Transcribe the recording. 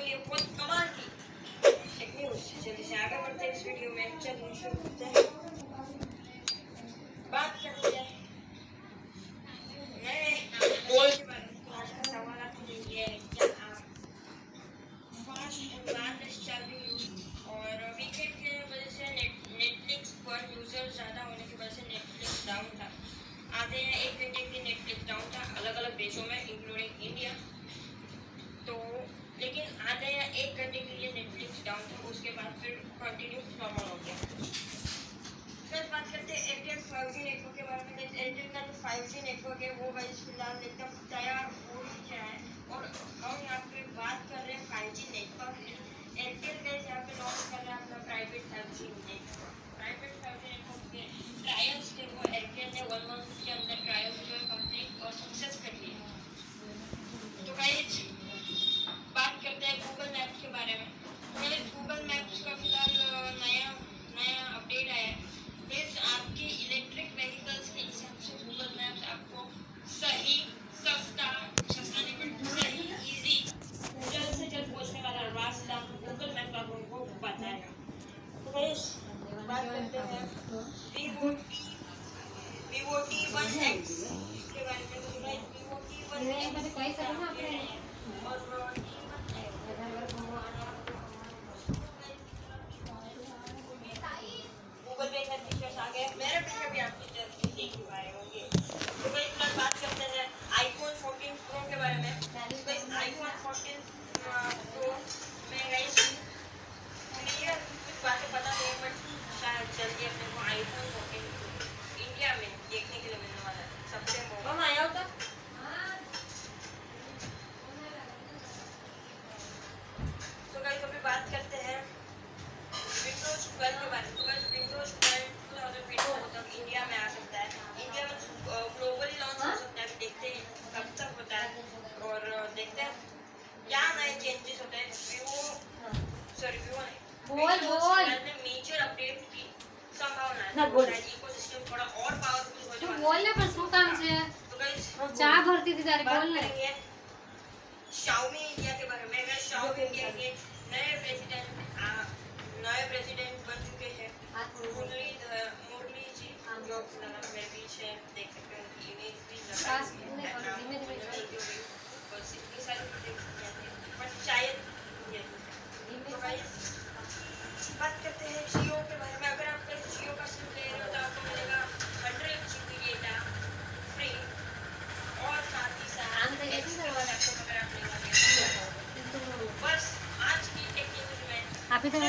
के लिए बहुत कमाल की एक न्यूज जल्दी से आगे बढ़ते हैं इस वीडियो में चलो शुरू करते हैं बात डाउन था एक घंटे नेटफ्लिक्स डाउन था अलग अलग देशों में इंक्लूडिंग इंडिया कंटिन्यूस नॉर्मल हो गया सर बात करते हैं एयरटेल फाइव जी नेटवर्क के बारे में एयरटेल का जो फाइव जी नेटवर्क है वो भाई फिलहाल एकदम तैयार हो ही गया है और हम यहाँ पे बात कर रहे हैं बात करते हैं वीवो टी वन एक्स के बारे में बोल बोल बोल ना परसों काम से हाँ, तो हाँ, चाय भरती थी तेरे बोल ना शाओमी इंडिया के बारे में मैं शाओमी इंडिया के नए प्रेसिडेंट नए प्रेसिडेंट बन चुके हैं अच्छा। मुरली मुरली जी जो मेरे पीछे happy